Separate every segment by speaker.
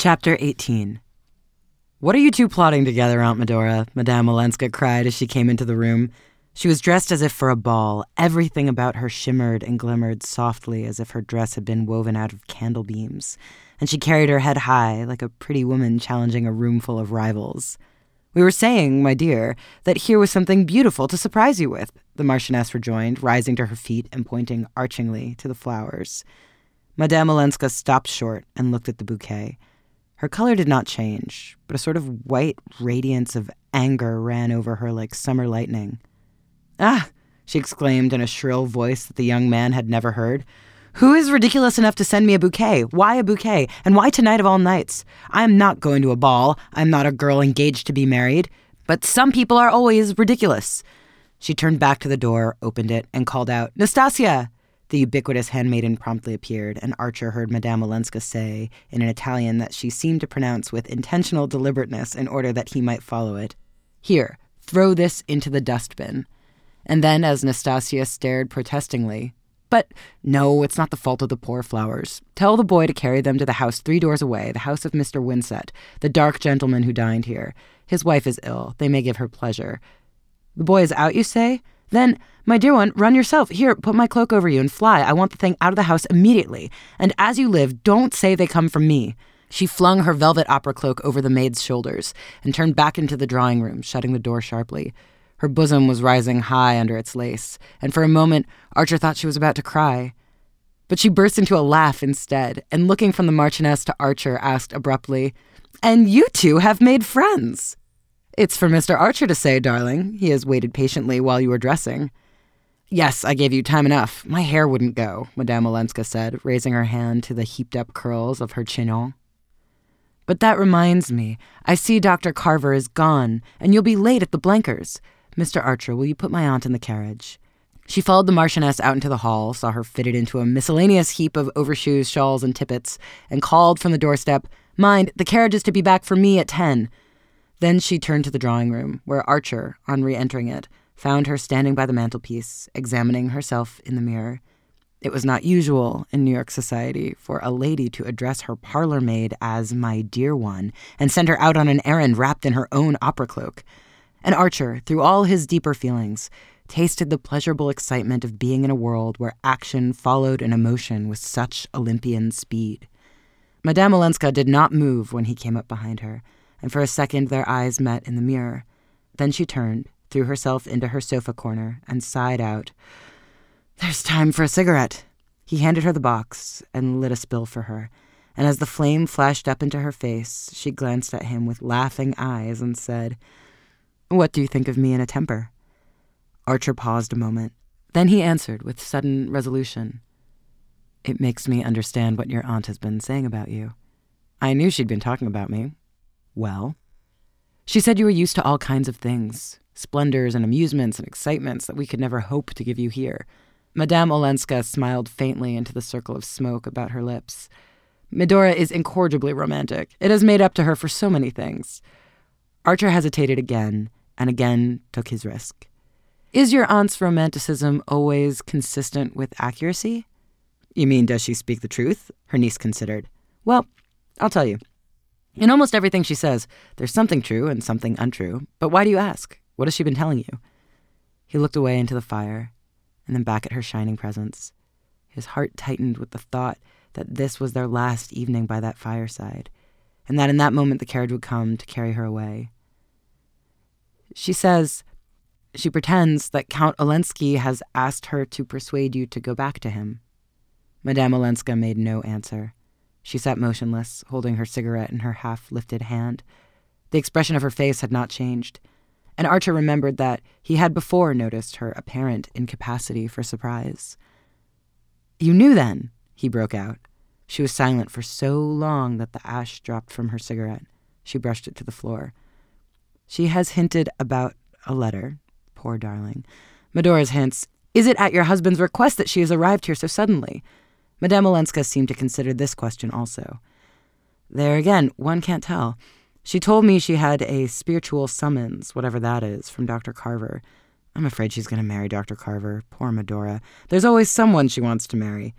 Speaker 1: Chapter 18 What are you two plotting together, Aunt Medora? Madame Olenska cried as she came into the room. She was dressed as if for a ball. Everything about her shimmered and glimmered softly as if her dress had been woven out of candle beams, and she carried her head high like a pretty woman challenging a roomful of rivals. We were saying, my dear, that here was something beautiful to surprise you with, the Marchioness rejoined, rising to her feet and pointing archingly to the flowers. Madame Olenska stopped short and looked at the bouquet. Her color did not change, but a sort of white radiance of anger ran over her like summer lightning. Ah! she exclaimed in a shrill voice that the young man had never heard. Who is ridiculous enough to send me a bouquet? Why a bouquet? And why tonight of all nights? I am not going to a ball. I am not a girl engaged to be married. But some people are always ridiculous. She turned back to the door, opened it, and called out, Nastasia! The ubiquitous handmaiden promptly appeared, and Archer heard Madame Olenska say, in an Italian that she seemed to pronounce with intentional deliberateness in order that he might follow it, Here, throw this into the dustbin. And then, as Nastasia stared protestingly, But no, it's not the fault of the poor flowers. Tell the boy to carry them to the house three doors away, the house of Mr. Winsett, the dark gentleman who dined here. His wife is ill. They may give her pleasure. The boy is out, you say? Then, my dear one, run yourself. Here, put my cloak over you and fly. I want the thing out of the house immediately. And as you live, don't say they come from me. She flung her velvet opera cloak over the maid's shoulders and turned back into the drawing room, shutting the door sharply. Her bosom was rising high under its lace, and for a moment Archer thought she was about to cry. But she burst into a laugh instead, and looking from the Marchioness to Archer, asked abruptly, And you two have made friends. It's for Mr. Archer to say, darling. He has waited patiently while you were dressing. Yes, I gave you time enough. My hair wouldn't go, Madame Olenska said, raising her hand to the heaped up curls of her chignon. But that reminds me. I see Dr. Carver is gone, and you'll be late at the Blenkers. Mr. Archer, will you put my aunt in the carriage? She followed the Marchioness out into the hall, saw her fitted into a miscellaneous heap of overshoes, shawls, and tippets, and called from the doorstep, Mind, the carriage is to be back for me at ten. Then she turned to the drawing room, where Archer, on re entering it, found her standing by the mantelpiece, examining herself in the mirror. It was not usual in New York society for a lady to address her parlor maid as my dear one and send her out on an errand wrapped in her own opera cloak. And Archer, through all his deeper feelings, tasted the pleasurable excitement of being in a world where action followed an emotion with such Olympian speed. Madame Olenska did not move when he came up behind her and for a second their eyes met in the mirror. Then she turned, threw herself into her sofa corner, and sighed out, There's time for a cigarette. He handed her the box and lit a spill for her, and as the flame flashed up into her face, she glanced at him with laughing eyes and said, What do you think of me in a temper? Archer paused a moment. Then he answered with sudden resolution, It makes me understand what your aunt has been saying about you. I knew she'd been talking about me. Well? She said you were used to all kinds of things splendors and amusements and excitements that we could never hope to give you here. Madame Olenska smiled faintly into the circle of smoke about her lips. Medora is incorrigibly romantic. It has made up to her for so many things. Archer hesitated again and again took his risk. Is your aunt's romanticism always consistent with accuracy? You mean, does she speak the truth? Her niece considered. Well, I'll tell you. In almost everything she says, there's something true and something untrue. But why do you ask? What has she been telling you? He looked away into the fire and then back at her shining presence. His heart tightened with the thought that this was their last evening by that fireside, and that in that moment the carriage would come to carry her away. She says, she pretends that Count Olenski has asked her to persuade you to go back to him. Madame Olenska made no answer. She sat motionless, holding her cigarette in her half lifted hand. The expression of her face had not changed, and Archer remembered that he had before noticed her apparent incapacity for surprise. You knew then, he broke out. She was silent for so long that the ash dropped from her cigarette. She brushed it to the floor. She has hinted about a letter. Poor darling. Medora's hints. Is it at your husband's request that she has arrived here so suddenly? Madame Olenska seemed to consider this question also. There again, one can't tell. She told me she had a spiritual summons, whatever that is, from Dr. Carver. I'm afraid she's going to marry Dr. Carver. Poor Medora. There's always someone she wants to marry.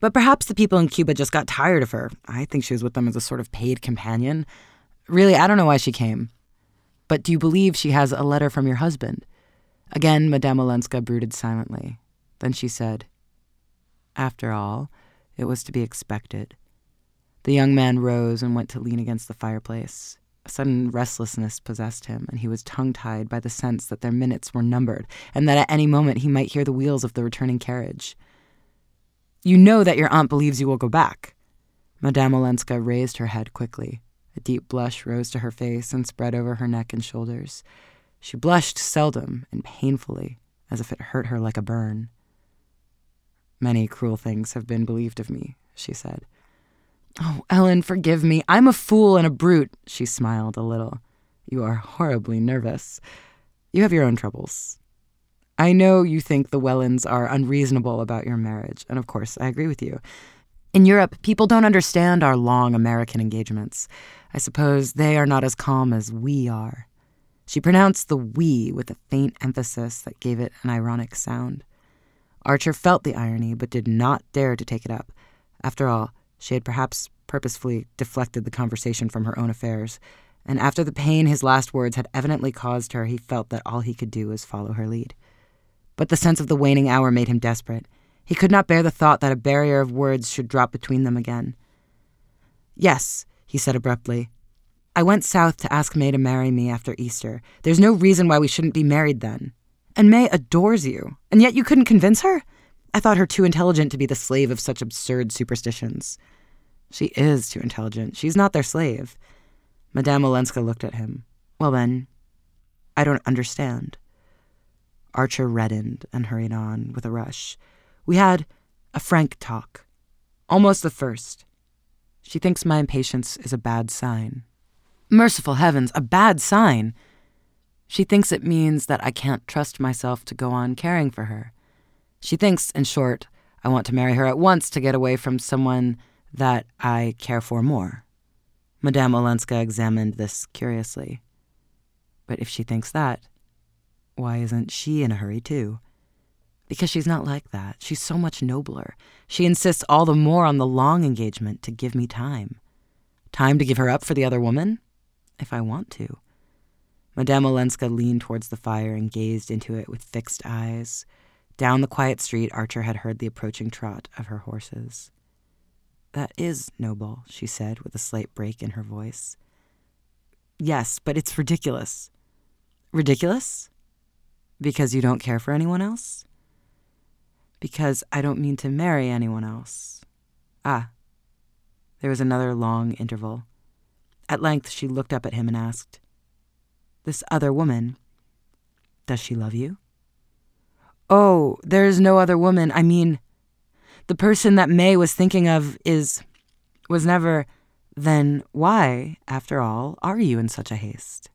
Speaker 1: But perhaps the people in Cuba just got tired of her. I think she was with them as a sort of paid companion. Really, I don't know why she came. But do you believe she has a letter from your husband? Again, Madame Olenska brooded silently. Then she said, After all, it was to be expected. The young man rose and went to lean against the fireplace. A sudden restlessness possessed him, and he was tongue tied by the sense that their minutes were numbered, and that at any moment he might hear the wheels of the returning carriage. You know that your aunt believes you will go back. Madame Olenska raised her head quickly. A deep blush rose to her face and spread over her neck and shoulders. She blushed seldom and painfully, as if it hurt her like a burn. Many cruel things have been believed of me, she said. Oh, Ellen, forgive me. I'm a fool and a brute, she smiled a little. You are horribly nervous. You have your own troubles. I know you think the Wellands are unreasonable about your marriage, and of course, I agree with you. In Europe, people don't understand our long American engagements. I suppose they are not as calm as we are. She pronounced the we with a faint emphasis that gave it an ironic sound. Archer felt the irony, but did not dare to take it up. After all, she had perhaps purposefully deflected the conversation from her own affairs, and after the pain his last words had evidently caused her, he felt that all he could do was follow her lead. But the sense of the waning hour made him desperate. He could not bear the thought that a barrier of words should drop between them again. Yes, he said abruptly. I went south to ask May to marry me after Easter. There's no reason why we shouldn't be married then. And May adores you, and yet you couldn't convince her? I thought her too intelligent to be the slave of such absurd superstitions. She is too intelligent. She's not their slave. Madame Olenska looked at him. Well, then, I don't understand. Archer reddened and hurried on with a rush. We had a frank talk. Almost the first. She thinks my impatience is a bad sign. Merciful heavens, a bad sign! She thinks it means that I can't trust myself to go on caring for her. She thinks, in short, I want to marry her at once to get away from someone that I care for more. Madame Olenska examined this curiously. But if she thinks that, why isn't she in a hurry too? Because she's not like that. She's so much nobler. She insists all the more on the long engagement to give me time. Time to give her up for the other woman? If I want to. Madame Olenska leaned towards the fire and gazed into it with fixed eyes. Down the quiet street, Archer had heard the approaching trot of her horses. That is noble, she said, with a slight break in her voice. Yes, but it's ridiculous. Ridiculous? Because you don't care for anyone else? Because I don't mean to marry anyone else. Ah. There was another long interval. At length she looked up at him and asked, This other woman, does she love you? Oh, there is no other woman. I mean, the person that May was thinking of is. was never. Then why, after all, are you in such a haste?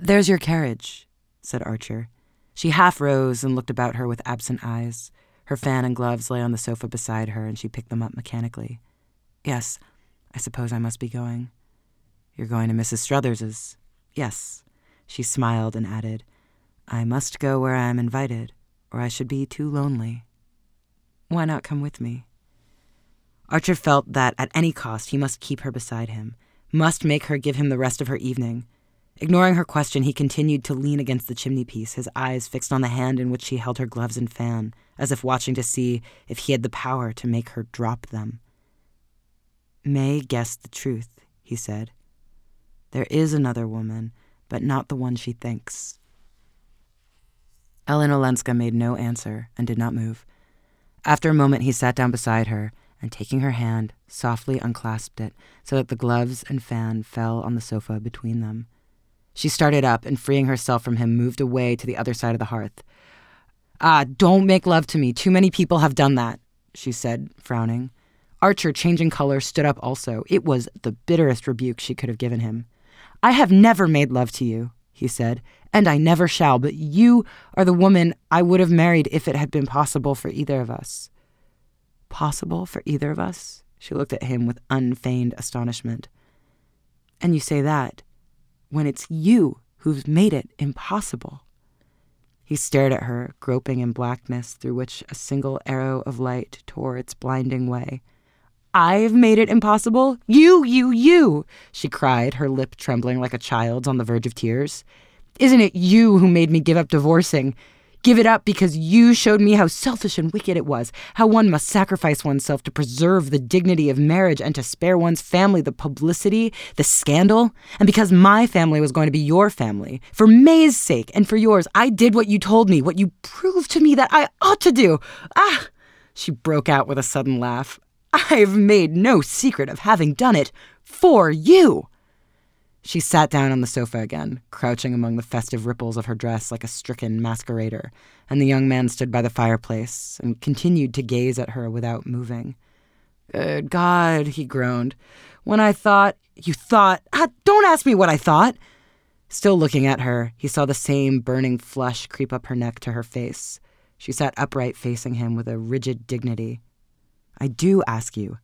Speaker 1: There's your carriage, said Archer. She half rose and looked about her with absent eyes. Her fan and gloves lay on the sofa beside her, and she picked them up mechanically. Yes, I suppose I must be going. You're going to Mrs. Struthers's? Yes. She smiled and added, I must go where I am invited, or I should be too lonely. Why not come with me? Archer felt that at any cost he must keep her beside him, must make her give him the rest of her evening, Ignoring her question, he continued to lean against the chimney piece, his eyes fixed on the hand in which she held her gloves and fan, as if watching to see if he had the power to make her drop them. May guessed the truth, he said. There is another woman, but not the one she thinks. Ellen Olenska made no answer and did not move. After a moment, he sat down beside her and taking her hand, softly unclasped it so that the gloves and fan fell on the sofa between them. She started up and, freeing herself from him, moved away to the other side of the hearth. Ah, don't make love to me. Too many people have done that, she said, frowning. Archer, changing color, stood up also. It was the bitterest rebuke she could have given him. I have never made love to you, he said, and I never shall, but you are the woman I would have married if it had been possible for either of us. Possible for either of us? She looked at him with unfeigned astonishment. And you say that when it's you who's made it impossible. He stared at her, groping in blackness through which a single arrow of light tore its blinding way. I've made it impossible? You, you, you! she cried, her lip trembling like a child's on the verge of tears. Isn't it you who made me give up divorcing? Give it up because you showed me how selfish and wicked it was, how one must sacrifice oneself to preserve the dignity of marriage and to spare one's family the publicity, the scandal. And because my family was going to be your family, for May's sake and for yours, I did what you told me, what you proved to me that I ought to do. Ah! She broke out with a sudden laugh. I've made no secret of having done it for you. She sat down on the sofa again, crouching among the festive ripples of her dress like a stricken masquerader, and the young man stood by the fireplace and continued to gaze at her without moving. Good God, he groaned. When I thought, you thought, ah, don't ask me what I thought. Still looking at her, he saw the same burning flush creep up her neck to her face. She sat upright facing him with a rigid dignity. I do ask you.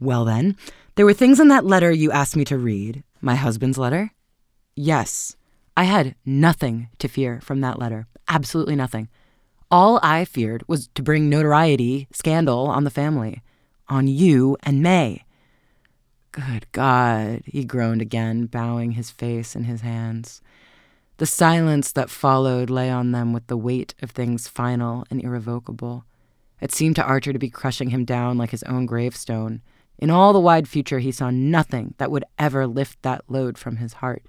Speaker 1: Well, then, there were things in that letter you asked me to read, my husband's letter? Yes. I had nothing to fear from that letter. Absolutely nothing. All I feared was to bring notoriety, scandal on the family, on you and May. Good God, he groaned again, bowing his face in his hands. The silence that followed lay on them with the weight of things final and irrevocable. It seemed to Archer to be crushing him down like his own gravestone. In all the wide future, he saw nothing that would ever lift that load from his heart.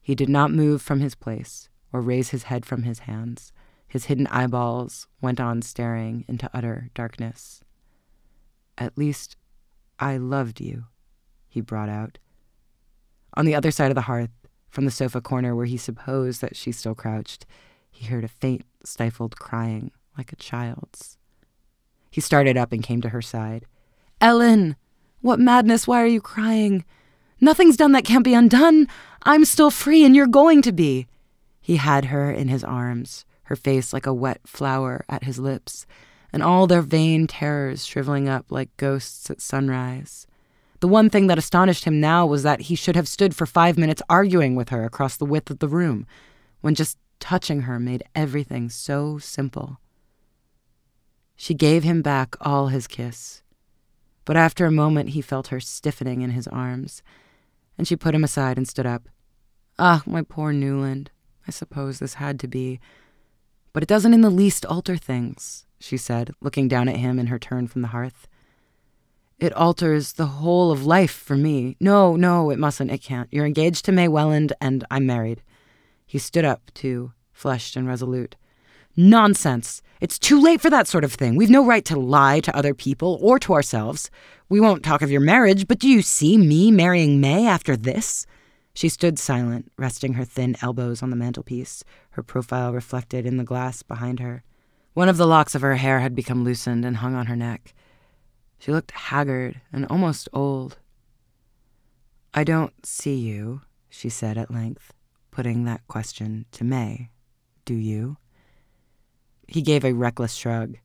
Speaker 1: He did not move from his place or raise his head from his hands. His hidden eyeballs went on staring into utter darkness. At least I loved you, he brought out. On the other side of the hearth, from the sofa corner where he supposed that she still crouched, he heard a faint, stifled crying like a child's. He started up and came to her side. Ellen! What madness? Why are you crying? Nothing's done that can't be undone. I'm still free, and you're going to be. He had her in his arms, her face like a wet flower at his lips, and all their vain terrors shriveling up like ghosts at sunrise. The one thing that astonished him now was that he should have stood for five minutes arguing with her across the width of the room, when just touching her made everything so simple. She gave him back all his kiss, but after a moment he felt her stiffening in his arms, and she put him aside and stood up. Ah, my poor Newland. I suppose this had to be. But it doesn't in the least alter things, she said, looking down at him in her turn from the hearth. It alters the whole of life for me. No, no, it mustn't, it can't. You're engaged to May Welland, and I'm married. He stood up, too, flushed and resolute. Nonsense. It's too late for that sort of thing. We've no right to lie to other people or to ourselves. We won't talk of your marriage, but do you see me marrying May after this? She stood silent, resting her thin elbows on the mantelpiece, her profile reflected in the glass behind her. One of the locks of her hair had become loosened and hung on her neck. She looked haggard and almost old. I don't see you, she said at length, putting that question to May. Do you? He gave a reckless shrug.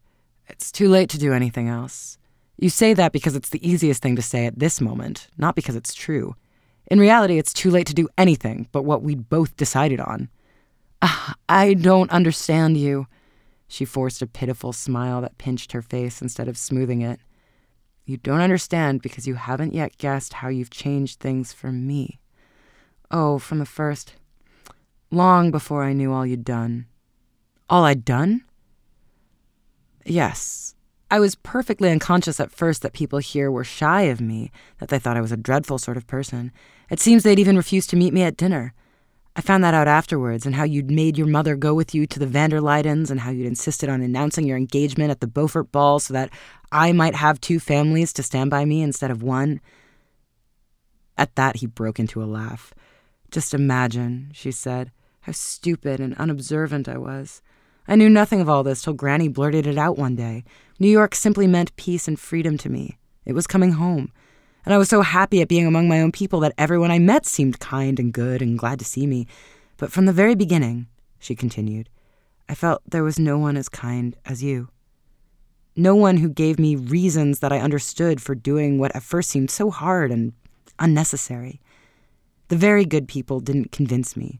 Speaker 1: It's too late to do anything else. You say that because it's the easiest thing to say at this moment, not because it's true. In reality, it's too late to do anything but what we'd both decided on. Uh, I don't understand you. She forced a pitiful smile that pinched her face instead of smoothing it. You don't understand because you haven't yet guessed how you've changed things for me. Oh, from the first. Long before I knew all you'd done. All I'd done? Yes. I was perfectly unconscious at first that people here were shy of me, that they thought I was a dreadful sort of person. It seems they'd even refused to meet me at dinner. I found that out afterwards, and how you'd made your mother go with you to the van der Luydens, and how you'd insisted on announcing your engagement at the Beaufort Ball so that I might have two families to stand by me instead of one. At that, he broke into a laugh. Just imagine, she said, how stupid and unobservant I was. I knew nothing of all this till Granny blurted it out one day. New York simply meant peace and freedom to me. It was coming home. And I was so happy at being among my own people that everyone I met seemed kind and good and glad to see me. But from the very beginning, she continued, I felt there was no one as kind as you. No one who gave me reasons that I understood for doing what at first seemed so hard and unnecessary. The very good people didn't convince me.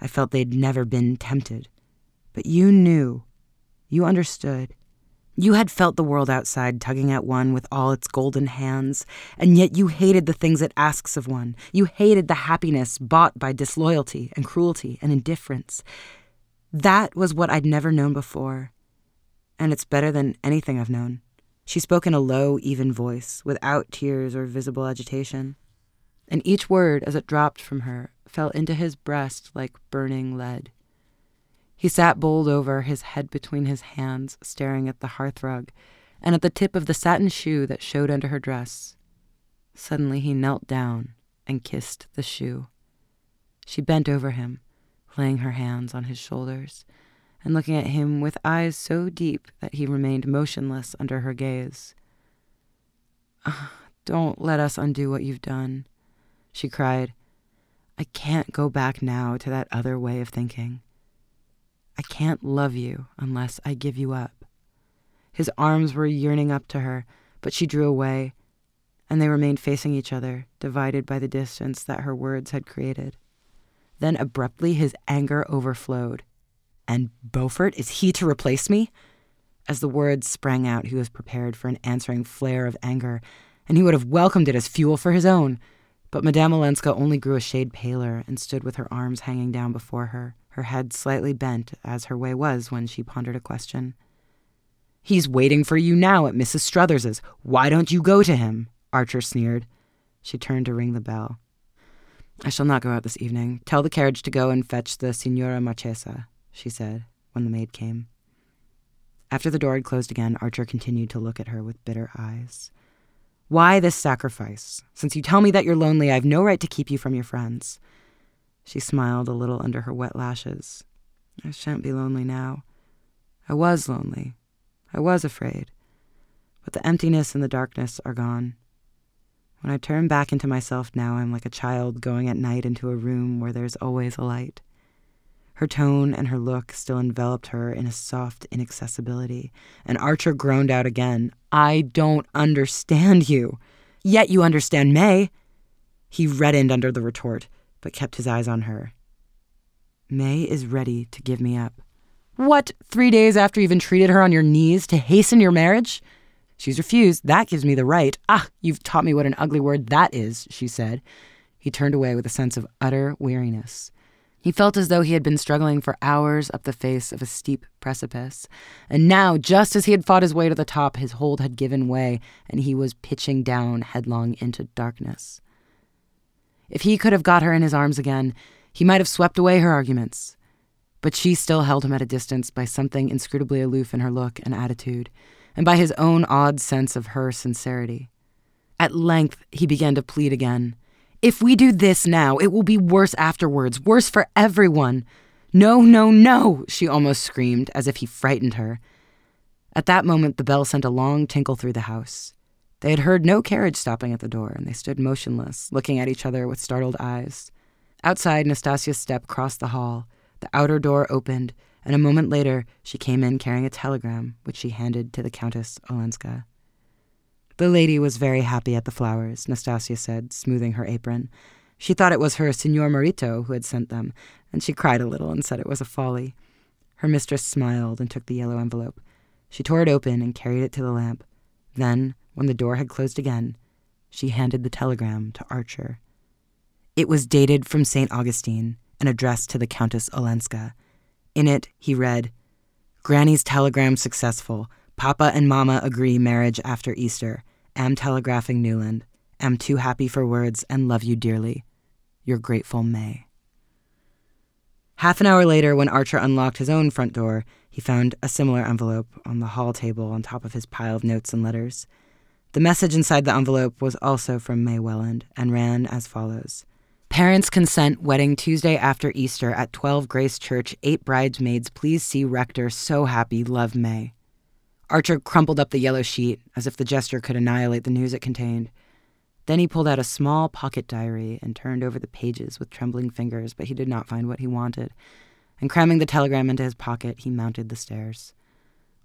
Speaker 1: I felt they'd never been tempted. But you knew. You understood. You had felt the world outside tugging at one with all its golden hands, and yet you hated the things it asks of one. You hated the happiness bought by disloyalty and cruelty and indifference. That was what I'd never known before, and it's better than anything I've known. She spoke in a low, even voice, without tears or visible agitation, and each word, as it dropped from her, fell into his breast like burning lead. He sat bowled over, his head between his hands, staring at the hearthrug and at the tip of the satin shoe that showed under her dress. Suddenly he knelt down and kissed the shoe. She bent over him, laying her hands on his shoulders and looking at him with eyes so deep that he remained motionless under her gaze. Oh, don't let us undo what you've done, she cried. I can't go back now to that other way of thinking. I can't love you unless I give you up. His arms were yearning up to her, but she drew away, and they remained facing each other, divided by the distance that her words had created. Then abruptly his anger overflowed. And Beaufort, is he to replace me? As the words sprang out, he was prepared for an answering flare of anger, and he would have welcomed it as fuel for his own. But Madame Olenska only grew a shade paler and stood with her arms hanging down before her, her head slightly bent, as her way was when she pondered a question. He's waiting for you now at Mrs. Struthers's. Why don't you go to him? Archer sneered. She turned to ring the bell. I shall not go out this evening. Tell the carriage to go and fetch the Signora Marchesa, she said, when the maid came. After the door had closed again, Archer continued to look at her with bitter eyes. Why this sacrifice? Since you tell me that you're lonely, I've no right to keep you from your friends. She smiled a little under her wet lashes. I shan't be lonely now. I was lonely. I was afraid. But the emptiness and the darkness are gone. When I turn back into myself now, I'm like a child going at night into a room where there's always a light. Her tone and her look still enveloped her in a soft inaccessibility, and Archer groaned out again, I don't understand you. Yet you understand May. He reddened under the retort, but kept his eyes on her. May is ready to give me up. What, three days after you've entreated her on your knees to hasten your marriage? She's refused. That gives me the right. Ah, you've taught me what an ugly word that is, she said. He turned away with a sense of utter weariness. He felt as though he had been struggling for hours up the face of a steep precipice. And now, just as he had fought his way to the top, his hold had given way, and he was pitching down headlong into darkness. If he could have got her in his arms again, he might have swept away her arguments. But she still held him at a distance by something inscrutably aloof in her look and attitude, and by his own odd sense of her sincerity. At length, he began to plead again. If we do this now, it will be worse afterwards, worse for everyone. No, no, no, she almost screamed, as if he frightened her. At that moment, the bell sent a long tinkle through the house. They had heard no carriage stopping at the door, and they stood motionless, looking at each other with startled eyes. Outside, Nastasia's step crossed the hall. The outer door opened, and a moment later, she came in carrying a telegram, which she handed to the Countess Olenska. The lady was very happy at the flowers, Nastasia said, smoothing her apron. She thought it was her Signor Marito who had sent them, and she cried a little and said it was a folly. Her mistress smiled and took the yellow envelope. She tore it open and carried it to the lamp. Then, when the door had closed again, she handed the telegram to Archer. It was dated from St. Augustine and addressed to the Countess Olenska. In it, he read Granny's telegram successful. Papa and Mama agree marriage after Easter. Am telegraphing Newland. Am too happy for words and love you dearly. Your grateful May. Half an hour later, when Archer unlocked his own front door, he found a similar envelope on the hall table on top of his pile of notes and letters. The message inside the envelope was also from May Welland and ran as follows Parents consent wedding Tuesday after Easter at 12 Grace Church. Eight bridesmaids. Please see rector. So happy. Love May. Archer crumpled up the yellow sheet as if the gesture could annihilate the news it contained. Then he pulled out a small pocket diary and turned over the pages with trembling fingers, but he did not find what he wanted. And cramming the telegram into his pocket, he mounted the stairs.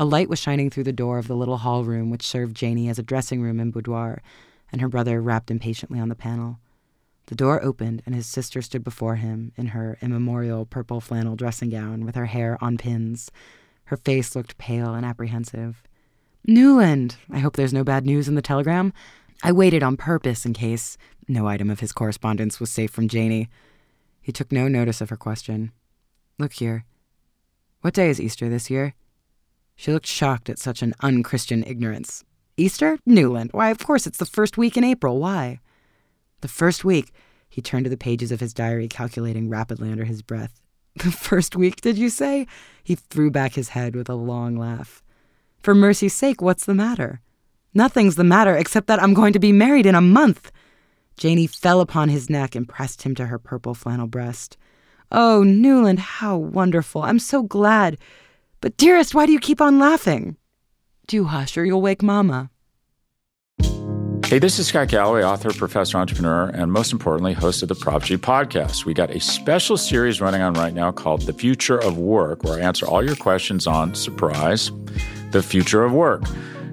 Speaker 1: A light was shining through the door of the little hall room which served Janey as a dressing room and boudoir, and her brother rapped impatiently on the panel. The door opened, and his sister stood before him in her immemorial purple flannel dressing gown with her hair on pins. Her face looked pale and apprehensive. Newland! I hope there's no bad news in the telegram. I waited on purpose in case no item of his correspondence was safe from Janey. He took no notice of her question. Look here. What day is Easter this year? She looked shocked at such an unchristian ignorance. Easter? Newland. Why, of course, it's the first week in April. Why? The first week. He turned to the pages of his diary, calculating rapidly under his breath. The first week, did you say? He threw back his head with a long laugh. For mercy's sake, what's the matter? Nothing's the matter except that I'm going to be married in a month. Janey fell upon his neck and pressed him to her purple flannel breast. Oh, Newland, how wonderful. I'm so glad. But, dearest, why do you keep on laughing? Do hush, or you'll wake Mama.
Speaker 2: Hey, this is Scott Galloway, author, professor, entrepreneur, and most importantly, host of the Prop G podcast. We got a special series running on right now called The Future of Work, where I answer all your questions on surprise, the future of work.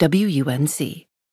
Speaker 3: WUNC.